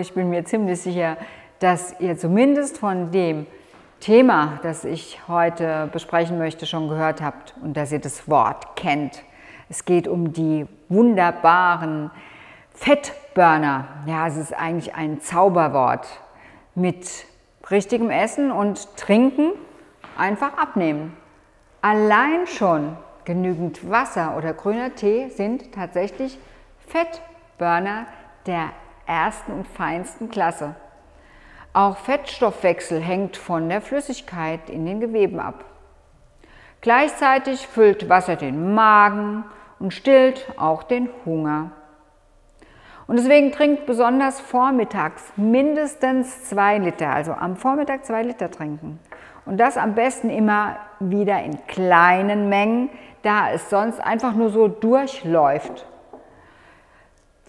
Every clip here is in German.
ich bin mir ziemlich sicher, dass ihr zumindest von dem Thema, das ich heute besprechen möchte, schon gehört habt und dass ihr das Wort kennt. Es geht um die wunderbaren Fettburner. Ja, es ist eigentlich ein Zauberwort. Mit richtigem Essen und Trinken einfach abnehmen. Allein schon genügend Wasser oder grüner Tee sind tatsächlich Fettburner der ersten und feinsten Klasse. Auch Fettstoffwechsel hängt von der Flüssigkeit in den Geweben ab. Gleichzeitig füllt Wasser den Magen und stillt auch den Hunger. Und deswegen trinkt besonders vormittags mindestens zwei Liter, also am Vormittag zwei Liter trinken. Und das am besten immer wieder in kleinen Mengen, da es sonst einfach nur so durchläuft.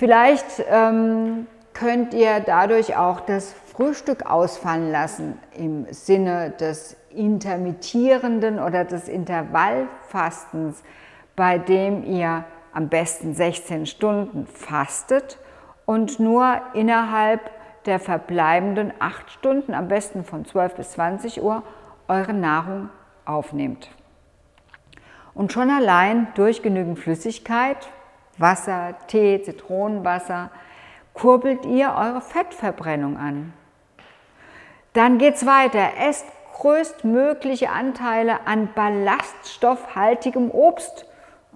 Vielleicht ähm, könnt ihr dadurch auch das Frühstück ausfallen lassen im Sinne des intermittierenden oder des Intervallfastens, bei dem ihr am besten 16 Stunden fastet und nur innerhalb der verbleibenden 8 Stunden, am besten von 12 bis 20 Uhr, eure Nahrung aufnehmt. Und schon allein durch genügend Flüssigkeit, Wasser, Tee, Zitronenwasser, kurbelt ihr eure Fettverbrennung an. Dann geht es weiter. Esst größtmögliche Anteile an ballaststoffhaltigem Obst,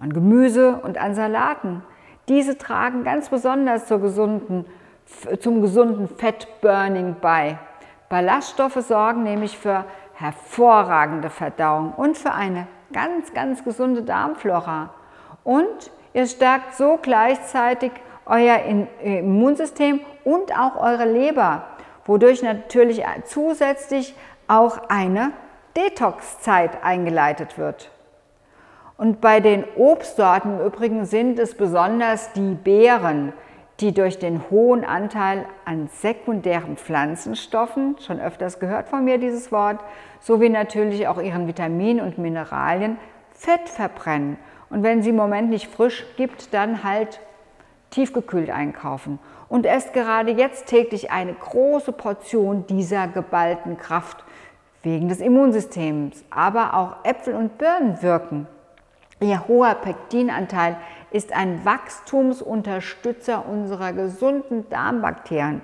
an Gemüse und an Salaten. Diese tragen ganz besonders gesunden, zum gesunden Fettburning bei. Ballaststoffe sorgen nämlich für hervorragende Verdauung und für eine ganz, ganz gesunde Darmflora. Und ihr stärkt so gleichzeitig euer Immunsystem und auch eure Leber wodurch natürlich zusätzlich auch eine Detox-Zeit eingeleitet wird. Und bei den Obstsorten im Übrigen sind es besonders die Beeren, die durch den hohen Anteil an sekundären Pflanzenstoffen, schon öfters gehört von mir dieses Wort, sowie natürlich auch ihren Vitaminen und Mineralien Fett verbrennen. Und wenn sie im Moment nicht frisch gibt, dann halt tiefgekühlt einkaufen und esst gerade jetzt täglich eine große Portion dieser geballten Kraft wegen des Immunsystems. Aber auch Äpfel und Birnen wirken. Ihr hoher Pektinanteil ist ein Wachstumsunterstützer unserer gesunden Darmbakterien.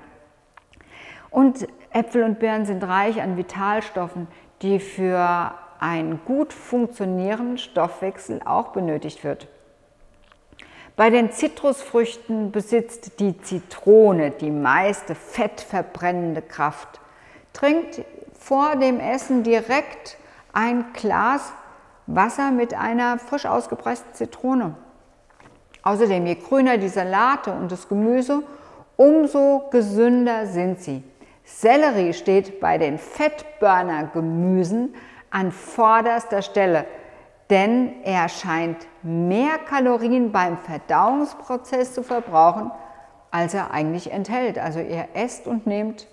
Und Äpfel und Birnen sind reich an Vitalstoffen, die für einen gut funktionierenden Stoffwechsel auch benötigt wird. Bei den Zitrusfrüchten besitzt die Zitrone die meiste fettverbrennende Kraft. Trinkt vor dem Essen direkt ein Glas Wasser mit einer frisch ausgepressten Zitrone. Außerdem, je grüner die Salate und das Gemüse, umso gesünder sind sie. Sellerie steht bei den Fettburner-Gemüsen an vorderster Stelle denn er scheint mehr Kalorien beim Verdauungsprozess zu verbrauchen, als er eigentlich enthält. Also ihr esst und nehmt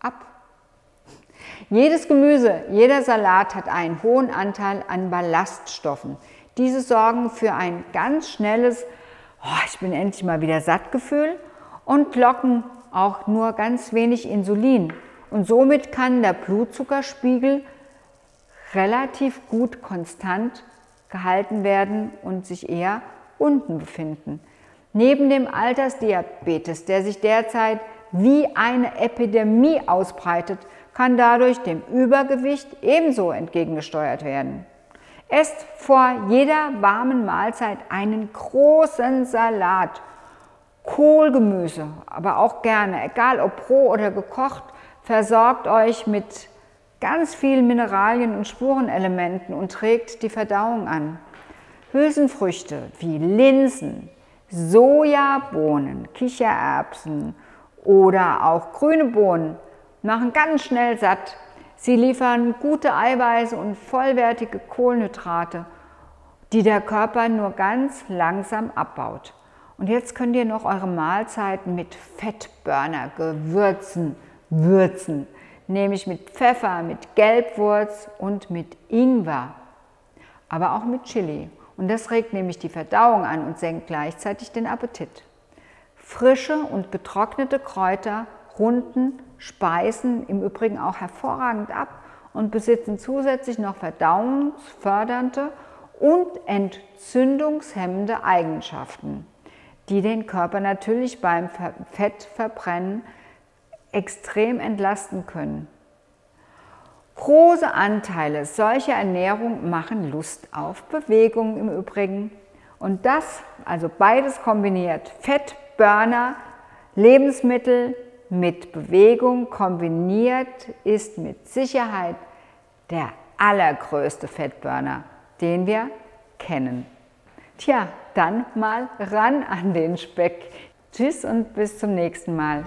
ab. Jedes Gemüse, jeder Salat hat einen hohen Anteil an Ballaststoffen. Diese sorgen für ein ganz schnelles, oh, ich bin endlich mal wieder satt Gefühl und locken auch nur ganz wenig Insulin. Und somit kann der Blutzuckerspiegel relativ gut konstant gehalten werden und sich eher unten befinden. Neben dem Altersdiabetes, der sich derzeit wie eine Epidemie ausbreitet, kann dadurch dem Übergewicht ebenso entgegengesteuert werden. Esst vor jeder warmen Mahlzeit einen großen Salat, Kohlgemüse, aber auch gerne, egal ob roh oder gekocht, versorgt euch mit ganz viel Mineralien und Spurenelementen und trägt die Verdauung an. Hülsenfrüchte wie Linsen, Sojabohnen, Kichererbsen oder auch grüne Bohnen machen ganz schnell satt. Sie liefern gute Eiweiße und vollwertige Kohlenhydrate, die der Körper nur ganz langsam abbaut. Und jetzt könnt ihr noch eure Mahlzeiten mit Fettburner, Gewürzen würzen nämlich mit Pfeffer, mit Gelbwurz und mit Ingwer, aber auch mit Chili. Und das regt nämlich die Verdauung an und senkt gleichzeitig den Appetit. Frische und getrocknete Kräuter, runden Speisen im Übrigen auch hervorragend ab und besitzen zusätzlich noch verdauungsfördernde und entzündungshemmende Eigenschaften, die den Körper natürlich beim Fettverbrennen extrem entlasten können. Große Anteile solcher Ernährung machen Lust auf Bewegung im Übrigen. Und das, also beides kombiniert, Fettburner, Lebensmittel mit Bewegung kombiniert, ist mit Sicherheit der allergrößte Fettburner, den wir kennen. Tja, dann mal ran an den Speck. Tschüss und bis zum nächsten Mal.